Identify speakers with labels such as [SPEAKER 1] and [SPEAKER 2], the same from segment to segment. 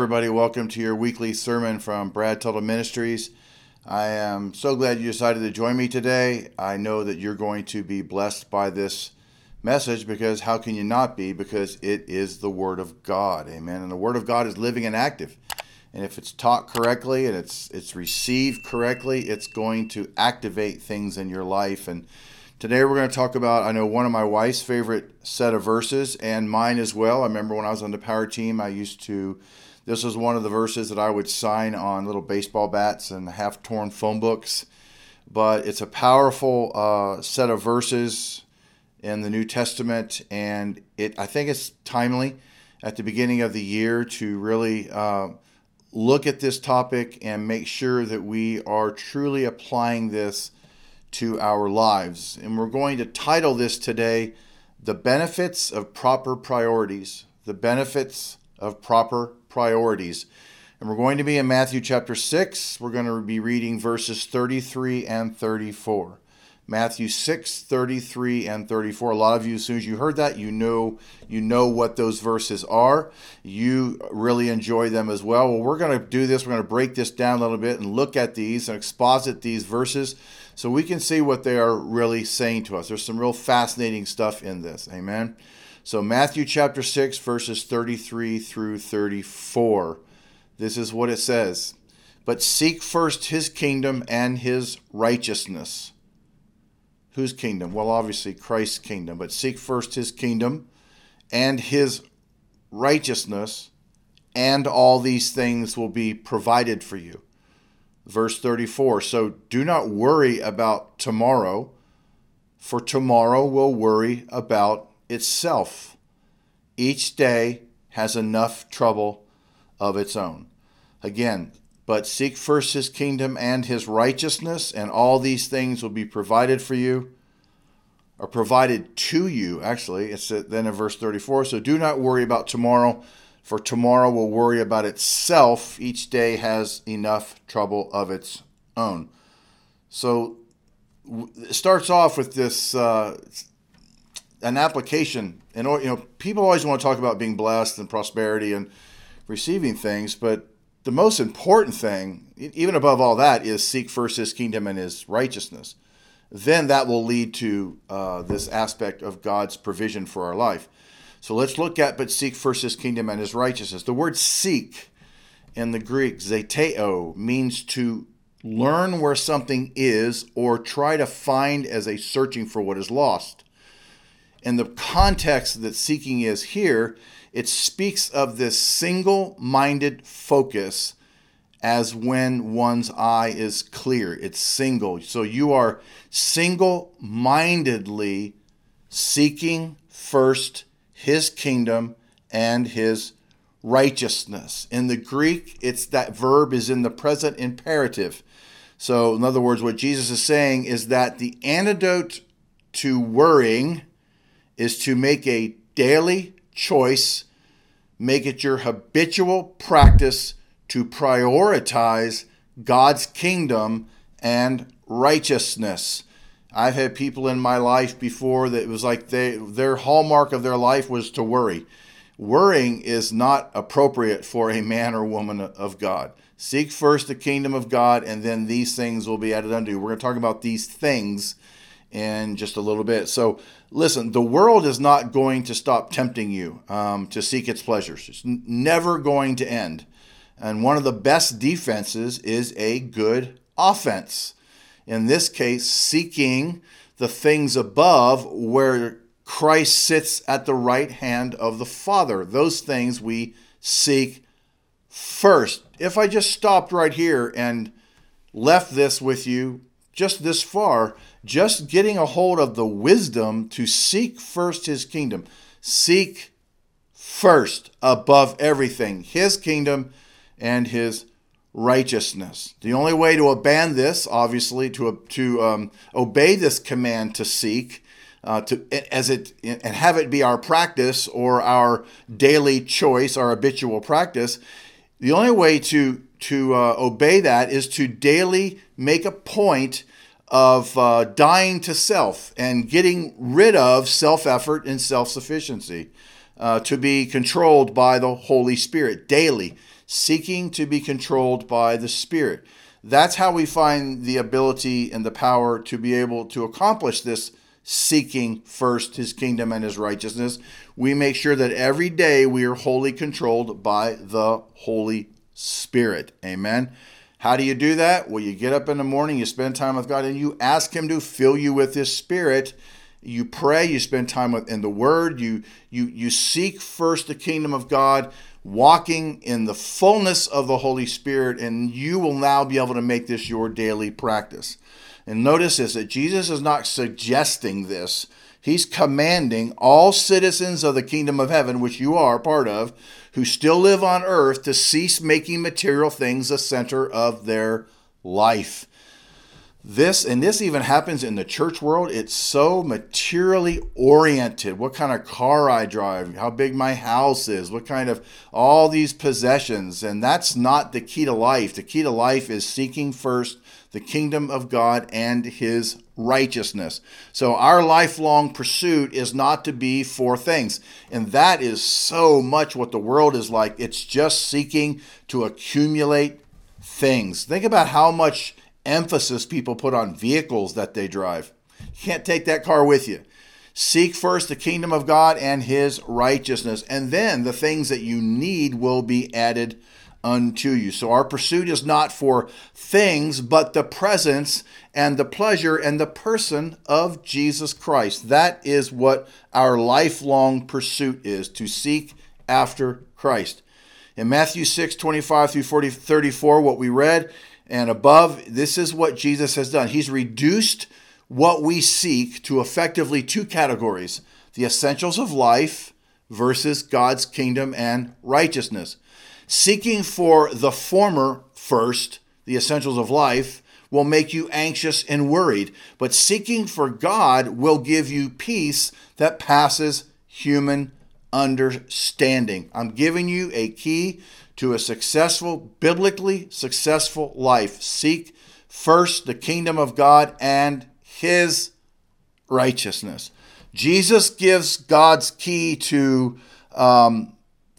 [SPEAKER 1] Everybody, welcome to your weekly sermon from Brad Tuttle Ministries. I am so glad you decided to join me today. I know that you're going to be blessed by this message because how can you not be? Because it is the Word of God. Amen. And the Word of God is living and active. And if it's taught correctly and it's it's received correctly, it's going to activate things in your life. And today we're going to talk about I know one of my wife's favorite set of verses and mine as well. I remember when I was on the power team, I used to this is one of the verses that I would sign on little baseball bats and half torn phone books. But it's a powerful uh, set of verses in the New Testament, and it I think it's timely at the beginning of the year to really uh, look at this topic and make sure that we are truly applying this to our lives. And we're going to title this today, The Benefits of Proper Priorities. The Benefits of Proper priorities. And we're going to be in Matthew chapter 6. We're going to be reading verses 33 and 34. Matthew 6, 33 and 34. A lot of you, as soon as you heard that, you know you know what those verses are. You really enjoy them as well. Well, we're going to do this. We're going to break this down a little bit and look at these and exposit these verses so we can see what they are really saying to us. There's some real fascinating stuff in this. Amen. So, Matthew chapter 6, verses 33 through 34. This is what it says But seek first his kingdom and his righteousness. Whose kingdom? Well, obviously, Christ's kingdom. But seek first his kingdom and his righteousness, and all these things will be provided for you. Verse 34 So do not worry about tomorrow, for tomorrow will worry about itself. Each day has enough trouble of its own. Again, but seek first his kingdom and his righteousness, and all these things will be provided for you, or provided to you, actually. It's then in verse 34. So do not worry about tomorrow, for tomorrow will worry about itself. Each day has enough trouble of its own. So it starts off with this uh, an application. And you know, people always want to talk about being blessed and prosperity and receiving things, but the most important thing, even above all that, is seek first His kingdom and His righteousness. Then that will lead to uh, this aspect of God's provision for our life. So let's look at, but seek first His kingdom and His righteousness. The word seek in the Greek, zeteo, means to learn where something is or try to find as a searching for what is lost. In the context that seeking is here, it speaks of this single minded focus as when one's eye is clear. It's single. So you are single mindedly seeking first his kingdom and his righteousness. In the Greek, it's that verb is in the present imperative. So, in other words, what Jesus is saying is that the antidote to worrying is to make a daily choice, make it your habitual practice to prioritize God's kingdom and righteousness. I've had people in my life before that was like they their hallmark of their life was to worry. Worrying is not appropriate for a man or woman of God. Seek first the kingdom of God, and then these things will be added unto you. We're going to talk about these things in just a little bit. So, listen, the world is not going to stop tempting you um, to seek its pleasures. It's n- never going to end. And one of the best defenses is a good offense. In this case, seeking the things above where Christ sits at the right hand of the Father. Those things we seek first. If I just stopped right here and left this with you just this far, just getting a hold of the wisdom to seek first his kingdom. Seek first above everything his kingdom and his righteousness. The only way to abandon this, obviously, to to um, obey this command to seek, uh, to as it and have it be our practice or our daily choice, our habitual practice. The only way to to uh, obey that is to daily make a point of uh, dying to self and getting rid of self effort and self sufficiency, uh, to be controlled by the Holy Spirit daily. seeking to be controlled by the Spirit. That's how we find the ability and the power to be able to accomplish this seeking first his kingdom and his righteousness. We make sure that every day we are wholly controlled by the Holy Spirit. Amen. How do you do that? Well, you get up in the morning, you spend time with God, and you ask Him to fill you with His Spirit. You pray, you spend time with, in the Word, you, you, you seek first the kingdom of God, walking in the fullness of the Holy Spirit, and you will now be able to make this your daily practice. And notice this that Jesus is not suggesting this, He's commanding all citizens of the kingdom of heaven, which you are part of, who still live on earth, to cease making material things the center of their life. This, and this even happens in the church world, it's so materially oriented. What kind of car I drive, how big my house is, what kind of all these possessions. And that's not the key to life. The key to life is seeking first the kingdom of God and his righteousness. So our lifelong pursuit is not to be for things. And that is so much what the world is like. It's just seeking to accumulate things. Think about how much emphasis people put on vehicles that they drive. You can't take that car with you. Seek first the kingdom of God and his righteousness, and then the things that you need will be added unto you. So our pursuit is not for things, but the presence and the pleasure and the person of Jesus Christ. That is what our lifelong pursuit is to seek after Christ. In Matthew 6 25 through 40, 34, what we read and above, this is what Jesus has done. He's reduced what we seek to effectively two categories the essentials of life versus God's kingdom and righteousness. Seeking for the former first, the essentials of life, will make you anxious and worried, but seeking for God will give you peace that passes human understanding. I'm giving you a key to a successful, biblically successful life. Seek first the kingdom of God and his righteousness. Jesus gives God's key to um,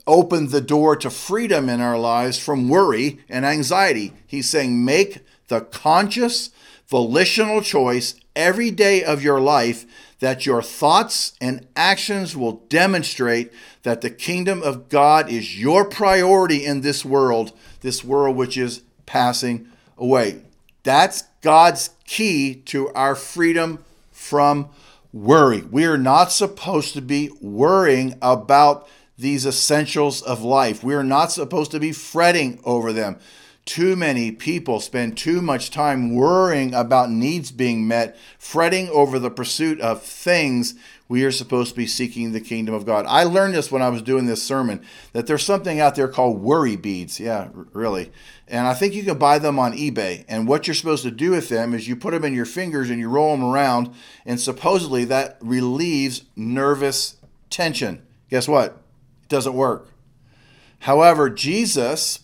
[SPEAKER 1] opened the door to freedom in our lives from worry and anxiety. He's saying, make the conscious, volitional choice every day of your life that your thoughts and actions will demonstrate that the kingdom of God is your priority in this world, this world which is passing away. That's God's key to our freedom from worry. We are not supposed to be worrying about these essentials of life. We are not supposed to be fretting over them. Too many people spend too much time worrying about needs being met, fretting over the pursuit of things. We are supposed to be seeking the kingdom of God. I learned this when I was doing this sermon that there's something out there called worry beads. Yeah, really. And I think you can buy them on eBay. And what you're supposed to do with them is you put them in your fingers and you roll them around, and supposedly that relieves nervous tension. Guess what? Doesn't work. However, Jesus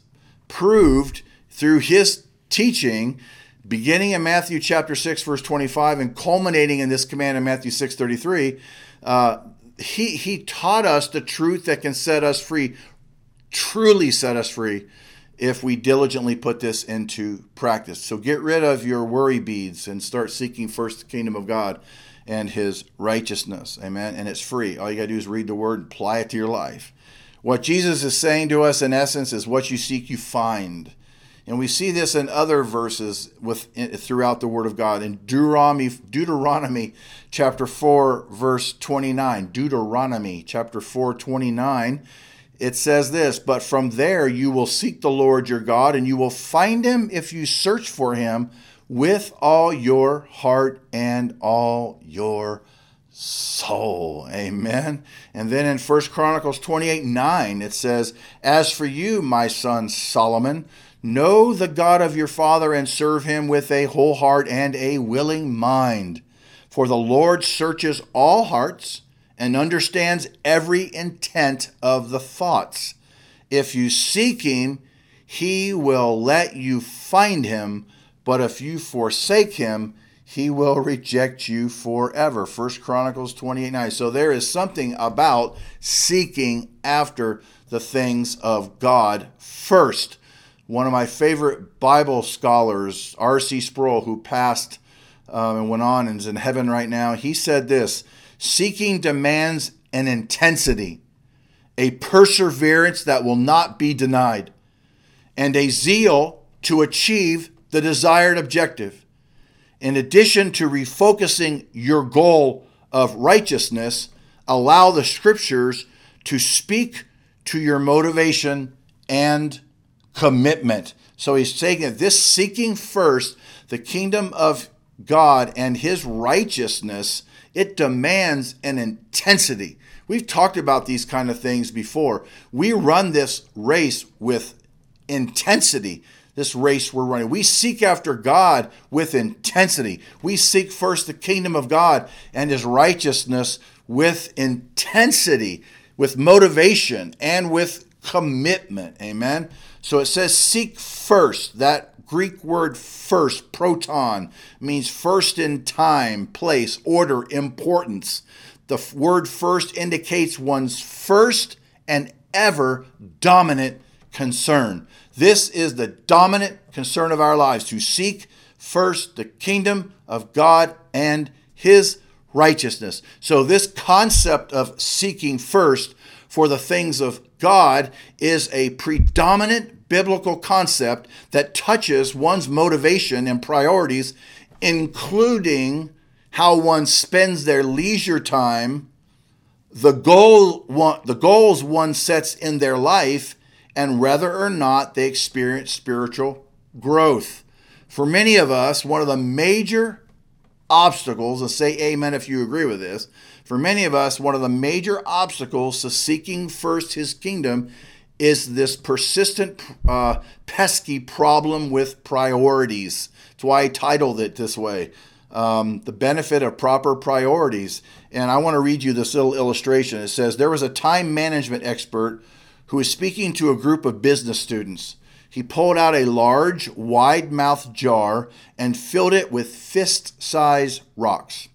[SPEAKER 1] proved through his teaching, beginning in Matthew chapter 6, verse 25, and culminating in this command in Matthew 6, 33, uh, he, he taught us the truth that can set us free, truly set us free, if we diligently put this into practice. So get rid of your worry beads and start seeking first the kingdom of God and his righteousness. Amen. And it's free. All you got to do is read the word and apply it to your life. What Jesus is saying to us, in essence, is what you seek, you find. And we see this in other verses with throughout the Word of God. In Deuteronomy, Deuteronomy chapter 4, verse 29. Deuteronomy chapter 4, 29. It says this, but from there you will seek the Lord your God, and you will find him if you search for him with all your heart and all your soul. Amen. And then in First Chronicles 28 9, it says, As for you, my son Solomon, know the God of your father and serve him with a whole heart and a willing mind. For the Lord searches all hearts and understands every intent of the thoughts. If you seek him, he will let you find him, but if you forsake him, he will reject you forever. First Chronicles 28 9. So there is something about seeking after the things of God first. One of my favorite Bible scholars, R.C. Sproul, who passed um, and went on and is in heaven right now, he said this Seeking demands an intensity, a perseverance that will not be denied, and a zeal to achieve the desired objective. In addition to refocusing your goal of righteousness, allow the scriptures to speak to your motivation and commitment. So he's saying that this seeking first the kingdom of God and his righteousness, it demands an intensity. We've talked about these kind of things before. We run this race with intensity. This race we're running. We seek after God with intensity. We seek first the kingdom of God and his righteousness with intensity, with motivation, and with commitment. Amen. So it says, seek first. That Greek word first, proton, means first in time, place, order, importance. The word first indicates one's first and ever dominant concern. This is the dominant concern of our lives to seek first the kingdom of God and his righteousness. So, this concept of seeking first for the things of God is a predominant biblical concept that touches one's motivation and priorities, including how one spends their leisure time, the goal the goals one sets in their life, and whether or not they experience spiritual growth. For many of us, one of the major obstacles, and say amen if you agree with this, for many of us, one of the major obstacles to seeking first his kingdom is this persistent, uh, pesky problem with priorities. That's why I titled it this way um, The Benefit of Proper Priorities. And I want to read you this little illustration. It says There was a time management expert who was speaking to a group of business students. He pulled out a large, wide mouthed jar and filled it with fist size rocks.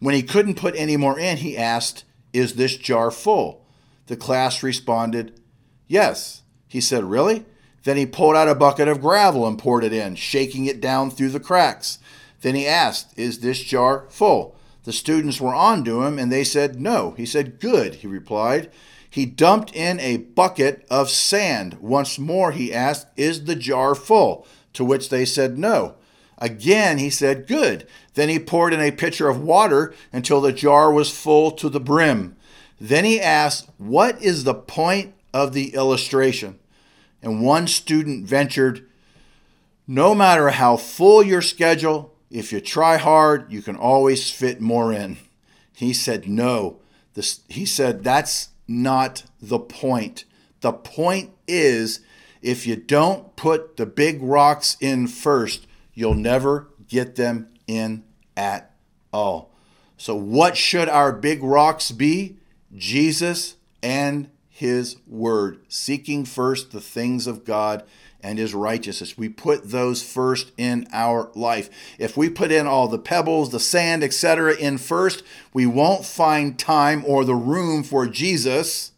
[SPEAKER 1] When he couldn't put any more in, he asked, Is this jar full? The class responded, Yes. He said, Really? Then he pulled out a bucket of gravel and poured it in, shaking it down through the cracks. Then he asked, Is this jar full? The students were on to him and they said, No. He said, Good, he replied. He dumped in a bucket of sand. Once more he asked, Is the jar full? To which they said, No. Again he said, Good. Then he poured in a pitcher of water until the jar was full to the brim. Then he asked, What is the point of the illustration. And one student ventured, No matter how full your schedule, if you try hard, you can always fit more in. He said, No. This, he said, That's not the point. The point is, if you don't put the big rocks in first, you'll never get them in at all. So, what should our big rocks be? Jesus and his word, seeking first the things of God and his righteousness. We put those first in our life. If we put in all the pebbles, the sand, etc. in first, we won't find time or the room for Jesus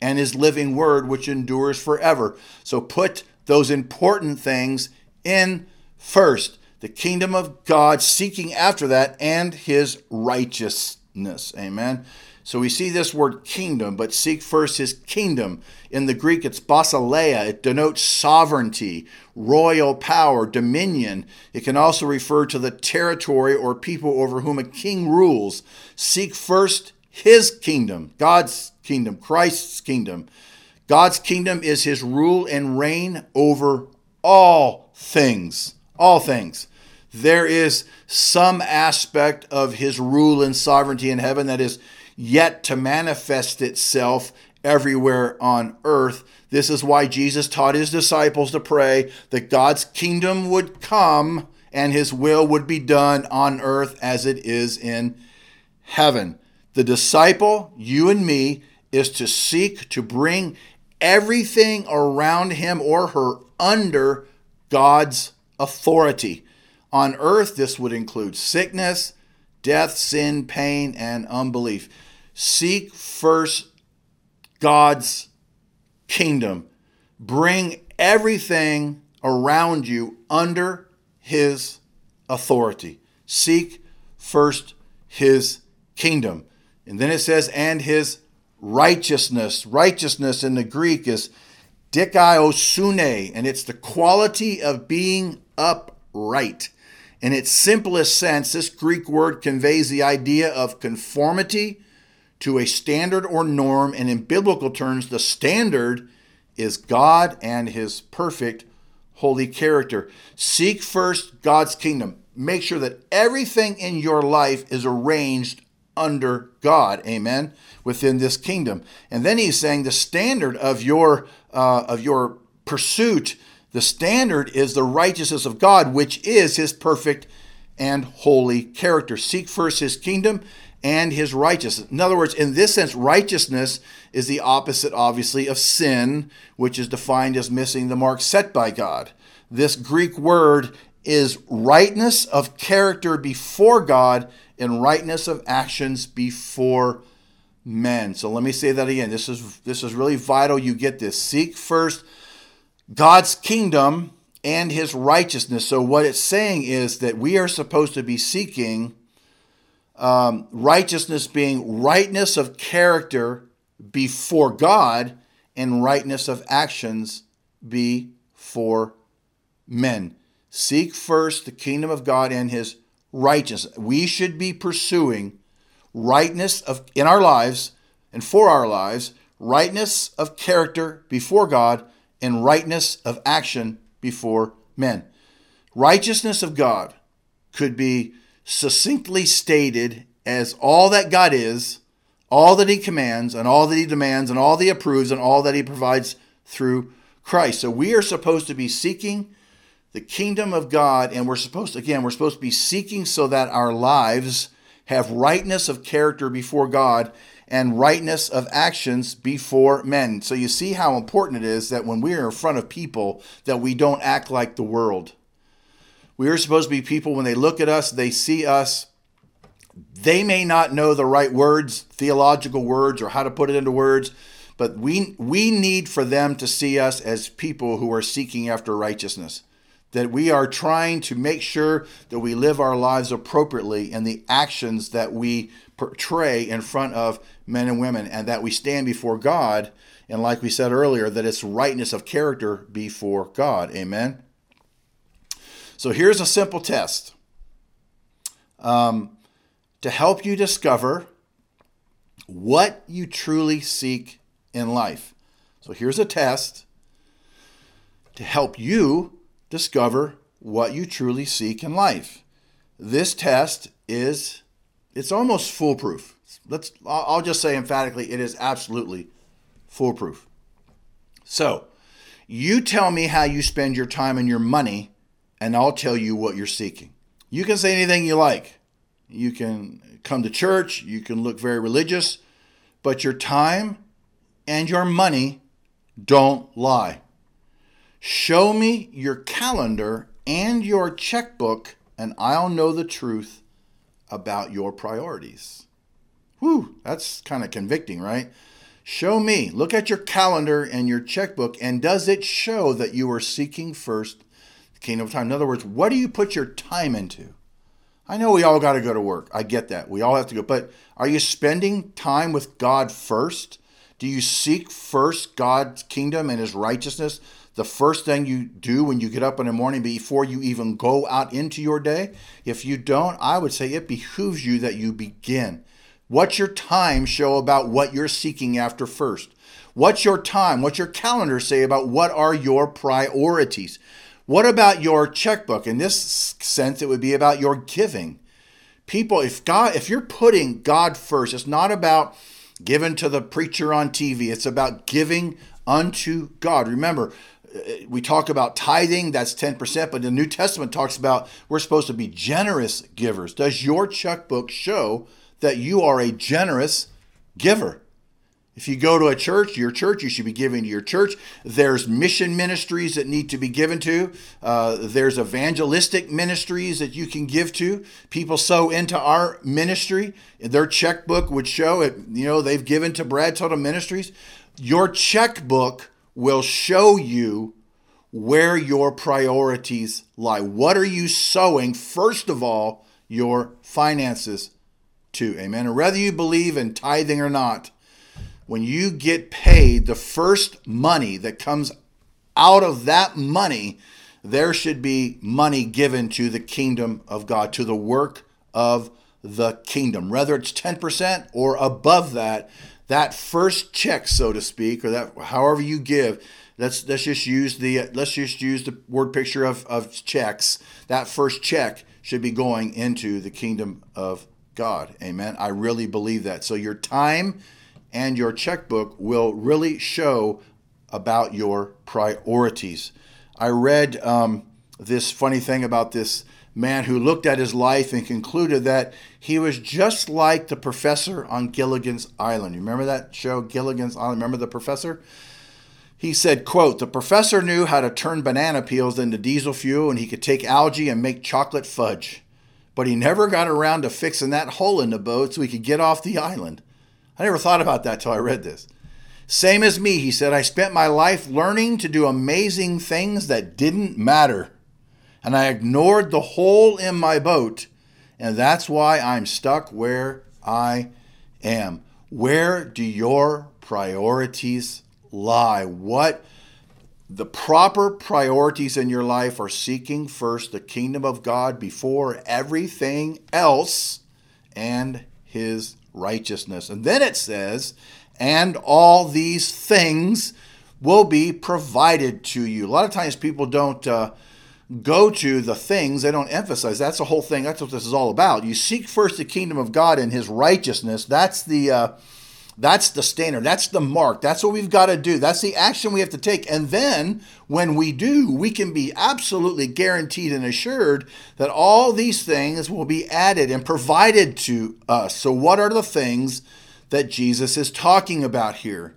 [SPEAKER 1] and his living word which endures forever. So put those important things in first. The kingdom of God, seeking after that, and his righteousness. Amen. So we see this word kingdom, but seek first his kingdom. In the Greek, it's basileia. It denotes sovereignty, royal power, dominion. It can also refer to the territory or people over whom a king rules. Seek first his kingdom, God's kingdom, Christ's kingdom. God's kingdom is his rule and reign over all things. All things. There is some aspect of his rule and sovereignty in heaven that is yet to manifest itself everywhere on earth. This is why Jesus taught his disciples to pray that God's kingdom would come and his will would be done on earth as it is in heaven. The disciple, you and me, is to seek to bring everything around him or her under God's authority. On earth, this would include sickness, death, sin, pain, and unbelief. Seek first God's kingdom. Bring everything around you under his authority. Seek first his kingdom. And then it says, and his righteousness. Righteousness in the Greek is dikaiosune, and it's the quality of being upright. In its simplest sense, this Greek word conveys the idea of conformity to a standard or norm, and in biblical terms, the standard is God and his perfect holy character. Seek first God's kingdom. Make sure that everything in your life is arranged under God. Amen. Within this kingdom. And then he's saying the standard of your uh, of your pursuit, the standard is the righteousness of God, which is his perfect and holy character. Seek first his kingdom and his righteousness. In other words, in this sense, righteousness is the opposite, obviously, of sin, which is defined as missing the mark set by God. This Greek word is rightness of character before God and rightness of actions before men. So let me say that again. This is this is really vital you get this. Seek first God's kingdom and his righteousness. So what it's saying is that we are supposed to be seeking um, righteousness being rightness of character before God and rightness of actions before men. Seek first the kingdom of God and his righteousness. We should be pursuing rightness of in our lives and for our lives, rightness of character before God and rightness of action before men. Righteousness of God could be succinctly stated as all that God is, all that He commands, and all that He demands, and all that He approves, and all that He provides through Christ. So we are supposed to be seeking the kingdom of God, and we're supposed to, again, we're supposed to be seeking so that our lives have rightness of character before God and rightness of actions before men. So you see how important it is that when we are in front of people that we don't act like the world. We are supposed to be people when they look at us, they see us. They may not know the right words, theological words, or how to put it into words, but we, we need for them to see us as people who are seeking after righteousness. That we are trying to make sure that we live our lives appropriately in the actions that we portray in front of men and women, and that we stand before God. And like we said earlier, that it's rightness of character before God. Amen. So here's a simple test um, to help you discover what you truly seek in life. So here's a test to help you discover what you truly seek in life. This test is it's almost foolproof. Let's I'll just say emphatically it is absolutely foolproof. So, you tell me how you spend your time and your money and I'll tell you what you're seeking. You can say anything you like. You can come to church, you can look very religious, but your time and your money don't lie. Show me your calendar and your checkbook, and I'll know the truth about your priorities. Whew, that's kind of convicting, right? Show me. Look at your calendar and your checkbook, and does it show that you are seeking first kingdom of time. In other words, what do you put your time into? I know we all got to go to work. I get that. We all have to go. But are you spending time with God first? Do you seek first God's kingdom and his righteousness? The first thing you do when you get up in the morning before you even go out into your day? If you don't, I would say it behooves you that you begin. What's your time show about what you're seeking after first? What's your time? What's your calendar say about what are your priorities? What about your checkbook? In this sense, it would be about your giving. People, if God, if you're putting God first, it's not about giving to the preacher on TV. It's about giving unto God. Remember, uh, we talk about tithing, that's 10%, but the New Testament talks about we're supposed to be generous givers. Does your checkbook show that you are a generous giver? If you go to a church, your church, you should be giving to your church. There's mission ministries that need to be given to. Uh, there's evangelistic ministries that you can give to. People sow into our ministry. Their checkbook would show it. You know they've given to Brad Tuttle Ministries. Your checkbook will show you where your priorities lie. What are you sowing, first of all, your finances to? Amen. And whether you believe in tithing or not, when you get paid, the first money that comes out of that money, there should be money given to the kingdom of God, to the work of the kingdom. Whether it's 10% or above that, that first check, so to speak, or that however you give, let's let's just use the let's just use the word picture of, of checks. That first check should be going into the kingdom of God. Amen. I really believe that. So your time and your checkbook will really show about your priorities. I read um, this funny thing about this man who looked at his life and concluded that he was just like the professor on Gilligan's Island. You remember that show, Gilligan's Island? Remember the professor? He said, quote, the professor knew how to turn banana peels into diesel fuel and he could take algae and make chocolate fudge. But he never got around to fixing that hole in the boat so he could get off the island. I never thought about that till I read this. Same as me, he said, I spent my life learning to do amazing things that didn't matter and I ignored the hole in my boat, and that's why I'm stuck where I am. Where do your priorities lie? What the proper priorities in your life are seeking first the kingdom of God before everything else and his righteousness. And then it says, and all these things will be provided to you. A lot of times people don't uh, go to the things they don't emphasize that's the whole thing that's what this is all about you seek first the kingdom of god and his righteousness that's the uh, that's the standard that's the mark that's what we've got to do that's the action we have to take and then when we do we can be absolutely guaranteed and assured that all these things will be added and provided to us so what are the things that jesus is talking about here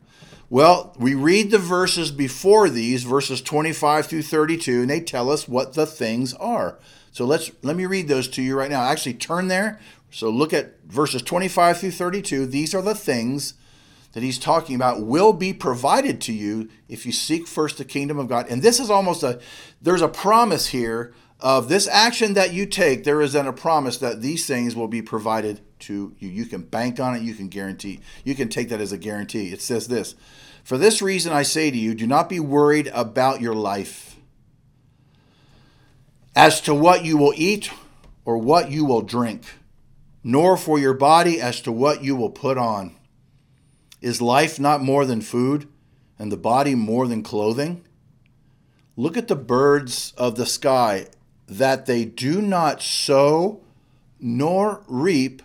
[SPEAKER 1] well, we read the verses before these, verses 25 through 32, and they tell us what the things are. So let's let me read those to you right now. Actually, turn there. So look at verses 25 through 32. These are the things that he's talking about will be provided to you if you seek first the kingdom of God. And this is almost a there's a promise here of this action that you take. There is then a promise that these things will be provided to you. You can bank on it, you can guarantee. You can take that as a guarantee. It says this, for this reason, I say to you, do not be worried about your life as to what you will eat or what you will drink, nor for your body as to what you will put on. Is life not more than food, and the body more than clothing? Look at the birds of the sky, that they do not sow, nor reap,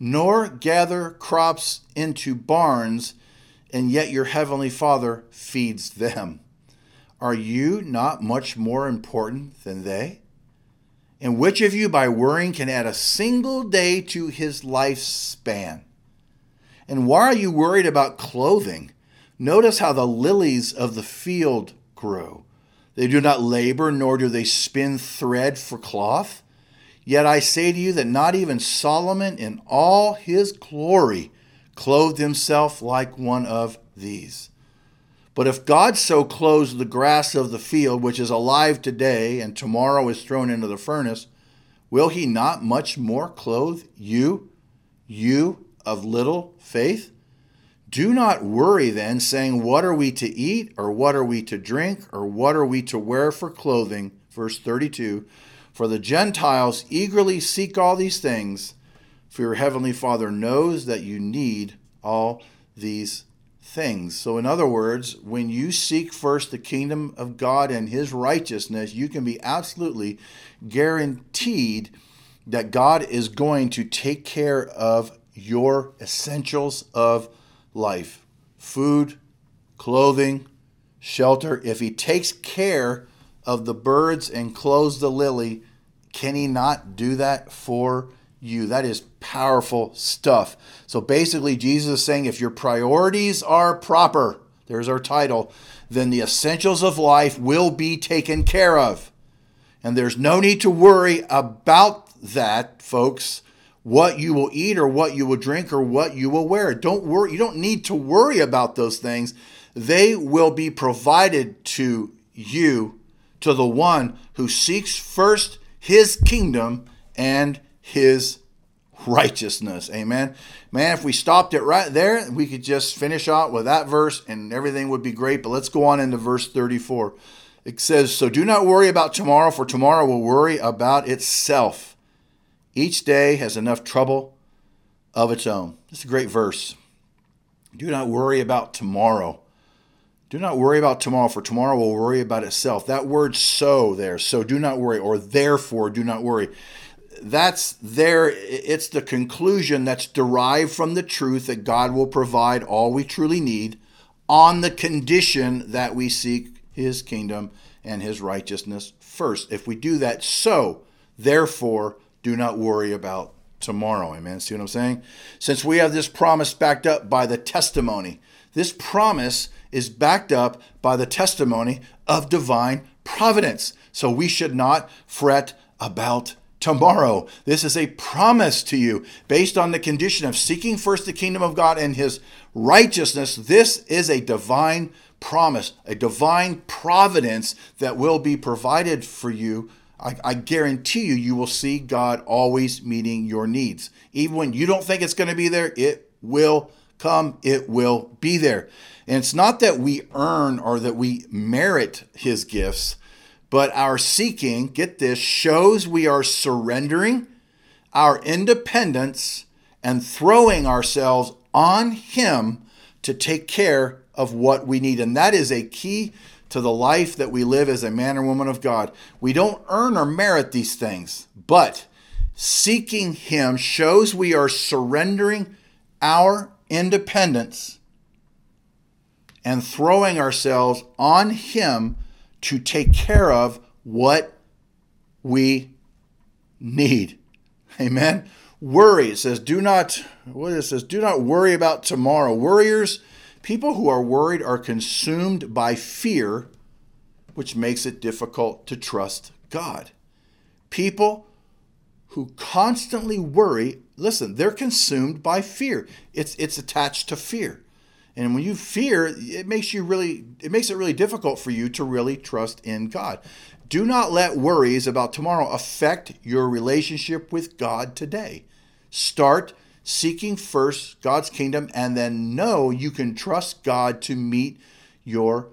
[SPEAKER 1] nor gather crops into barns and yet your heavenly Father feeds them. Are you not much more important than they? And which of you, by worrying, can add a single day to his lifespan? And why are you worried about clothing? Notice how the lilies of the field grow. They do not labor, nor do they spin thread for cloth. Yet I say to you that not even Solomon in all his glory clothed himself like one of these. But if God so clothes the grass of the field, which is alive today and tomorrow is thrown into the furnace, will he not much more clothe you, you of little faith? Do not worry then, saying, What are we to eat, or what are we to drink, or what are we to wear for clothing? Verse 32 For the Gentiles eagerly seek all these things for your heavenly Father knows that you need all these things. So, in other words, when you seek first the kingdom of God and his righteousness, you can be absolutely guaranteed that God is going to take care of your essentials of life food, clothing, shelter. If he takes care of the birds and clothes the lily, can he not do that for you. That is powerful stuff. So basically, Jesus is saying if your priorities are proper, there's our title, then the essentials of life will be taken care of. And there's no need to worry about that, folks, what you will eat or what you will drink or what you will wear. Don't worry. You don't need to worry about those things. they will be provided to you, to the one who seeks first his kingdom and his righteousness. Amen. Man, if we stopped it right there, we could just finish out with that verse and everything would be great. But let's go on into verse 34. It says, So do not worry about tomorrow, for tomorrow will worry about itself. Each day has enough trouble of its own. Is a great verse. Do not worry about tomorrow. Do not worry about tomorrow, for tomorrow will worry about itself. That word so there, so do not worry, or therefore do not worry that's there it's the conclusion that's derived from the truth that God will provide all we truly need on the condition that we seek his kingdom and his righteousness first. If we do that, so therefore do not worry about tomorrow. Amen. See what I'm saying? Since we have this promise backed up by the testimony, this promise is backed up by the testimony of divine providence. So we should not fret about tomorrow. This is a promise to you based on the condition of seeking first the kingdom of God and his righteousness. This is a divine promise, a divine providence that will be provided for you. I, I guarantee you, you will see God always meeting your needs. Even when you don't think it's going to be there, it will come, it will be there. And it's not that we earn or that we merit his gifts but our seeking, get this, shows we are surrendering our independence and throwing ourselves on Him to take care of what we need. And that is a key to the life that we live as a man or woman of God. We don't earn or merit these things, but seeking Him shows we are surrendering our independence and throwing ourselves on Him to take care of what we need. Amen. Worry, it says, do not, what it says, do not worry about tomorrow. Worriers, people who are worried are consumed by fear, which makes it difficult to trust God. People who constantly worry, listen, they're consumed by fear. It's, it's attached to fear. And when you fear, it makes you really it makes it really difficult for you to really trust in God. Do not let worries about tomorrow affect your relationship with God today. Start seeking first God's kingdom and then know you can trust God to meet your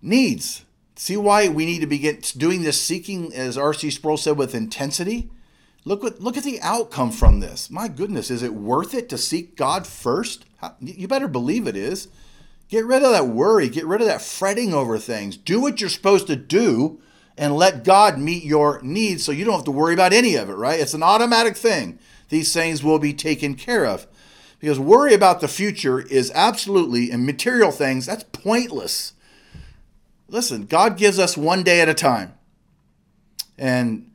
[SPEAKER 1] needs. See why we need to begin doing this seeking, as R.C. Sproul said, with intensity? Look what look at the outcome from this. My goodness, is it worth it to seek God first? You better believe it is. Get rid of that worry, get rid of that fretting over things. Do what you're supposed to do and let God meet your needs so you don't have to worry about any of it, right? It's an automatic thing. These things will be taken care of. Because worry about the future is absolutely, and material things, that's pointless. Listen, God gives us one day at a time. And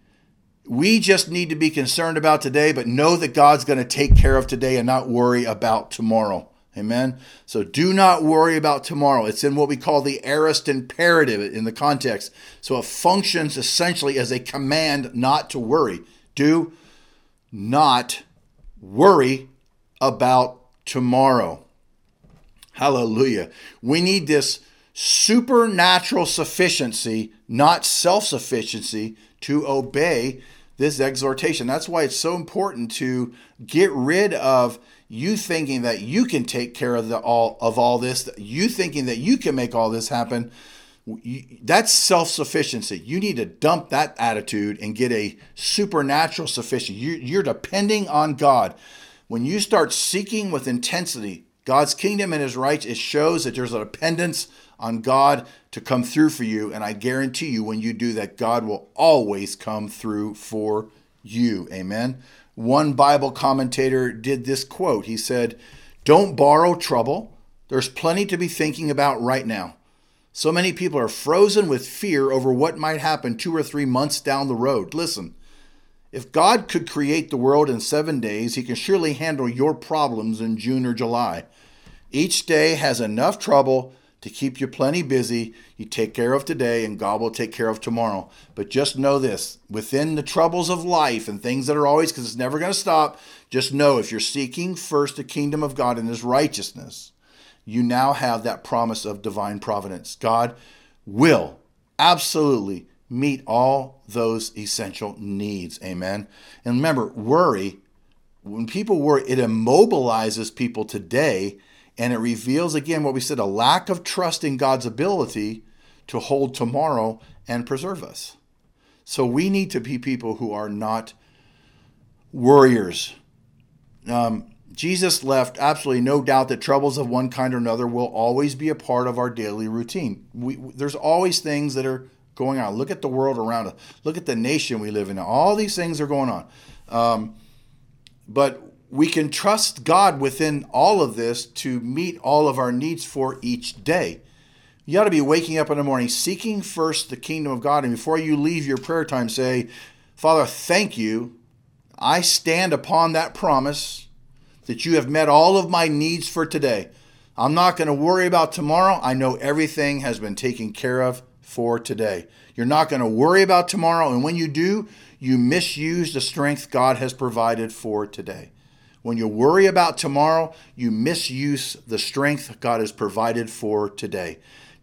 [SPEAKER 1] we just need to be concerned about today, but know that God's going to take care of today and not worry about tomorrow. Amen. So do not worry about tomorrow. It's in what we call the aorist imperative in the context. So it functions essentially as a command not to worry. Do not worry about tomorrow. Hallelujah. We need this supernatural sufficiency, not self sufficiency, to obey this exhortation. That's why it's so important to get rid of you thinking that you can take care of the all of all this, you thinking that you can make all this happen. That's self-sufficiency. You need to dump that attitude and get a supernatural sufficiency. You're depending on God. When you start seeking with intensity God's kingdom and his rights, it shows that there's a dependence on God to come through for you. And I guarantee you, when you do that, God will always come through for you. Amen. One Bible commentator did this quote. He said, Don't borrow trouble. There's plenty to be thinking about right now. So many people are frozen with fear over what might happen two or three months down the road. Listen, if God could create the world in seven days, He can surely handle your problems in June or July. Each day has enough trouble to keep you plenty busy. You take care of today, and God will take care of tomorrow. But just know this within the troubles of life and things that are always, because it's never going to stop, just know if you're seeking first the kingdom of God and His righteousness, you now have that promise of divine providence. God will absolutely meet all those essential needs. Amen. And remember, worry, when people worry, it immobilizes people today and it reveals again what we said a lack of trust in God's ability to hold tomorrow and preserve us. So we need to be people who are not worriers. Um, Jesus left absolutely no doubt that troubles of one kind or another will always be a part of our daily routine. We, there's always things that are going on. Look at the world around us. Look at the nation we live in. All these things are going on. Um, but we can trust God within all of this to meet all of our needs for each day. You ought to be waking up in the morning, seeking first the kingdom of God. And before you leave your prayer time, say, Father, thank you. I stand upon that promise that you have met all of my needs for today. I'm not going to worry about tomorrow. I know everything has been taken care of for today. You're not going to worry about tomorrow. And when you do, you misuse the strength God has provided for today. When you worry about tomorrow, you misuse the strength God has provided for today.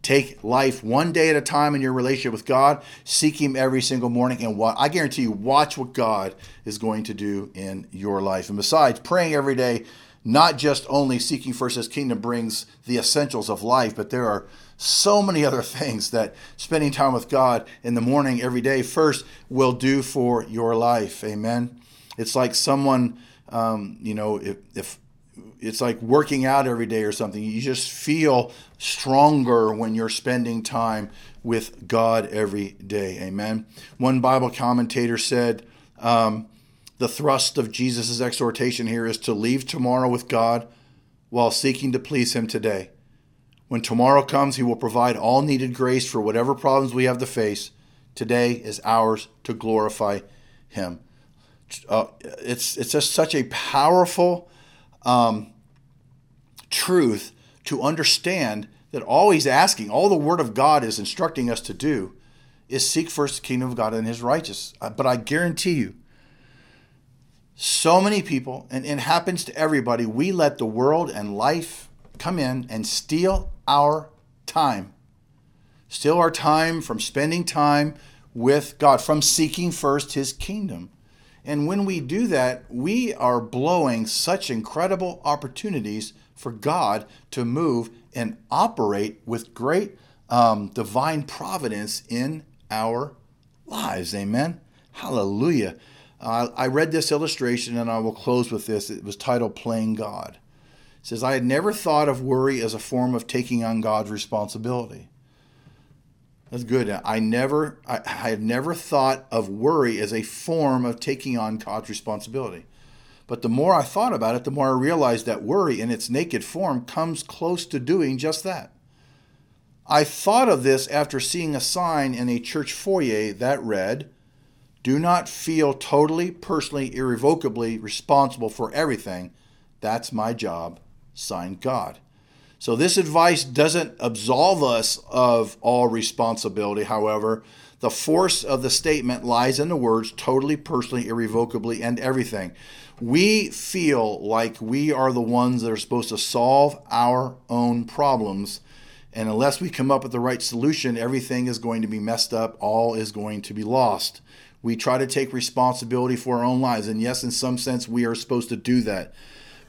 [SPEAKER 1] Take life one day at a time in your relationship with God. Seek Him every single morning. And what I guarantee you, watch what God is going to do in your life. And besides, praying every day, not just only seeking first His kingdom brings the essentials of life, but there are so many other things that spending time with God in the morning every day first will do for your life. Amen. It's like someone um, you know, if, if it's like working out every day or something, you just feel stronger when you're spending time with God every day. Amen. One Bible commentator said, um, the thrust of Jesus' exhortation here is to leave tomorrow with God while seeking to please Him today. When tomorrow comes, He will provide all needed grace for whatever problems we have to face. Today is ours to glorify Him uh, it's it's just such a powerful um, truth to understand that always asking, all the Word of God is instructing us to do, is seek first the kingdom of God and His righteousness. Uh, but I guarantee you, so many people, and it happens to everybody, we let the world and life come in and steal our time, steal our time from spending time with God, from seeking first His kingdom. And when we do that, we are blowing such incredible opportunities for God to move and operate with great um, divine providence in our lives. Amen. Hallelujah. Uh, I read this illustration and I will close with this. It was titled Playing God. It says, I had never thought of worry as a form of taking on God's responsibility. That's good. I never, I, I had never thought of worry as a form of taking on God's responsibility. But the more I thought about it, the more I realized that worry in its naked form comes close to doing just that. I thought of this after seeing a sign in a church foyer that read, Do not feel totally, personally, irrevocably responsible for everything. That's my job. Signed God. So, this advice doesn't absolve us of all responsibility. However, the force of the statement lies in the words totally, personally, irrevocably, and everything. We feel like we are the ones that are supposed to solve our own problems. And unless we come up with the right solution, everything is going to be messed up. All is going to be lost. We try to take responsibility for our own lives. And yes, in some sense, we are supposed to do that.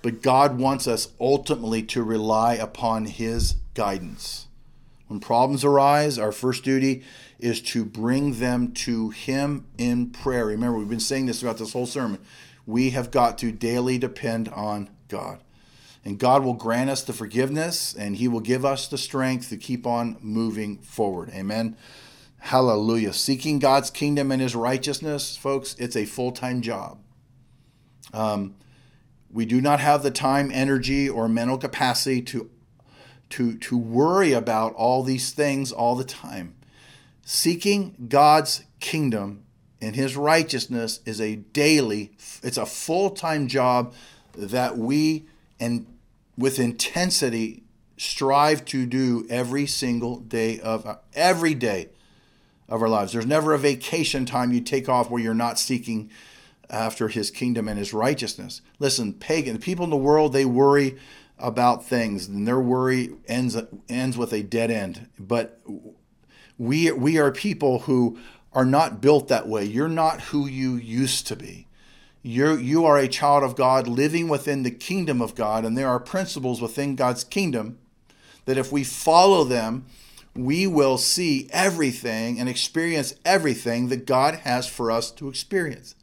[SPEAKER 1] But God wants us ultimately to rely upon His guidance. When problems arise, our first duty is to bring them to Him in prayer. Remember, we've been saying this throughout this whole sermon. We have got to daily depend on God. And God will grant us the forgiveness and He will give us the strength to keep on moving forward. Amen. Hallelujah. Seeking God's kingdom and His righteousness, folks, it's a full time job. Um, we do not have the time, energy, or mental capacity to, to, to worry about all these things all the time. Seeking God's kingdom and his righteousness is a daily, it's a full time job that we and with intensity strive to do every single day of every day of our lives. There's never a vacation time you take off where you're not seeking after his kingdom and his righteousness. Listen, pagan people in the world, they worry about things, and their worry ends ends with a dead end. But we we are people who are not built that way. You're not who you used to be. You're, you are a child of God living within the kingdom of God, and there are principles within God's kingdom that if we follow them, we will see everything and experience everything that God has for us to experience.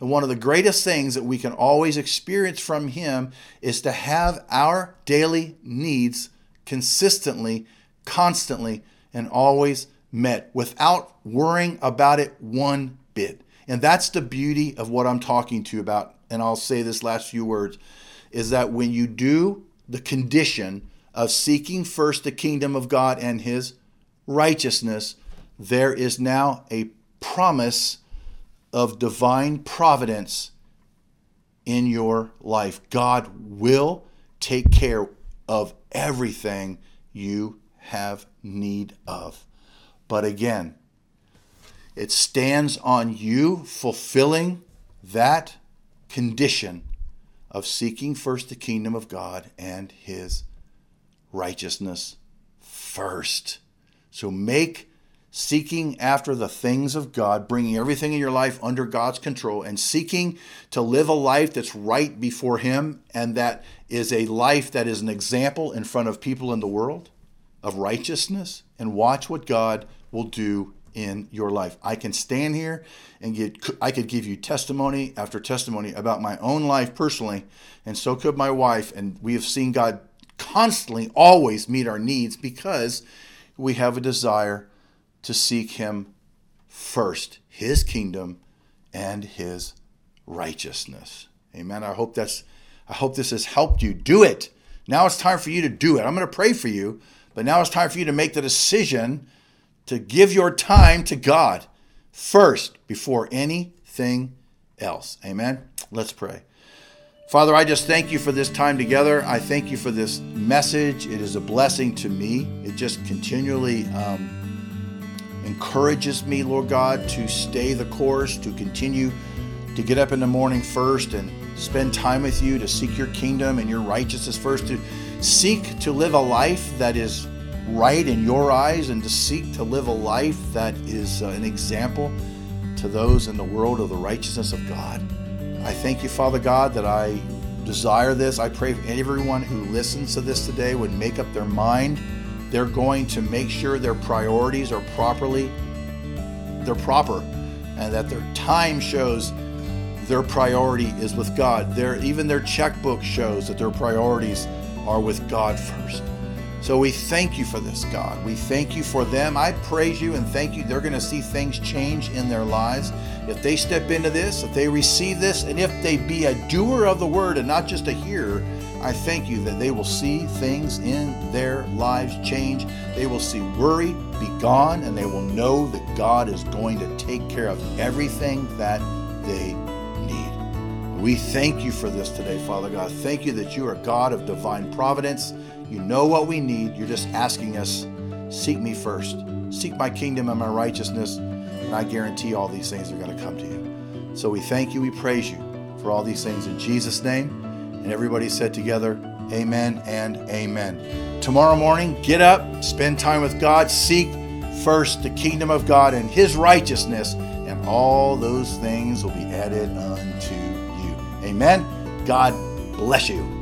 [SPEAKER 1] And one of the greatest things that we can always experience from Him is to have our daily needs consistently, constantly, and always met without worrying about it one bit. And that's the beauty of what I'm talking to you about. And I'll say this last few words is that when you do the condition of seeking first the kingdom of God and his righteousness, there is now a promise of divine providence in your life. God will take care of everything you have need of. But again, it stands on you fulfilling that condition of seeking first the kingdom of God and his righteousness first. So make seeking after the things of God, bringing everything in your life under God's control, and seeking to live a life that's right before Him and that is a life that is an example in front of people in the world of righteousness, and watch what God will do in your life. I can stand here and get I could give you testimony after testimony about my own life personally, and so could my wife, and we have seen God constantly always meet our needs because we have a desire to seek him first, his kingdom and his righteousness. Amen. I hope that's I hope this has helped you. Do it. Now it's time for you to do it. I'm going to pray for you, but now it's time for you to make the decision to give your time to God first before anything else. Amen. Let's pray. Father, I just thank you for this time together. I thank you for this message. It is a blessing to me. It just continually um, encourages me, Lord God, to stay the course, to continue to get up in the morning first and spend time with you, to seek your kingdom and your righteousness first, to seek to live a life that is right in your eyes and to seek to live a life that is uh, an example to those in the world of the righteousness of God. I thank you, Father God, that I desire this. I pray everyone who listens to this today would make up their mind. They're going to make sure their priorities are properly they're proper and that their time shows their priority is with God. Their even their checkbook shows that their priorities are with God first. So we thank you for this, God. We thank you for them. I praise you and thank you. They're going to see things change in their lives. If they step into this, if they receive this, and if they be a doer of the word and not just a hearer, I thank you that they will see things in their lives change. They will see worry be gone, and they will know that God is going to take care of everything that they need. We thank you for this today, Father God. Thank you that you are God of divine providence. You know what we need. You're just asking us, seek me first. Seek my kingdom and my righteousness, and I guarantee all these things are going to come to you. So we thank you, we praise you for all these things in Jesus' name. And everybody said together, Amen and Amen. Tomorrow morning, get up, spend time with God, seek first the kingdom of God and his righteousness, and all those things will be added unto you. Amen. God bless you.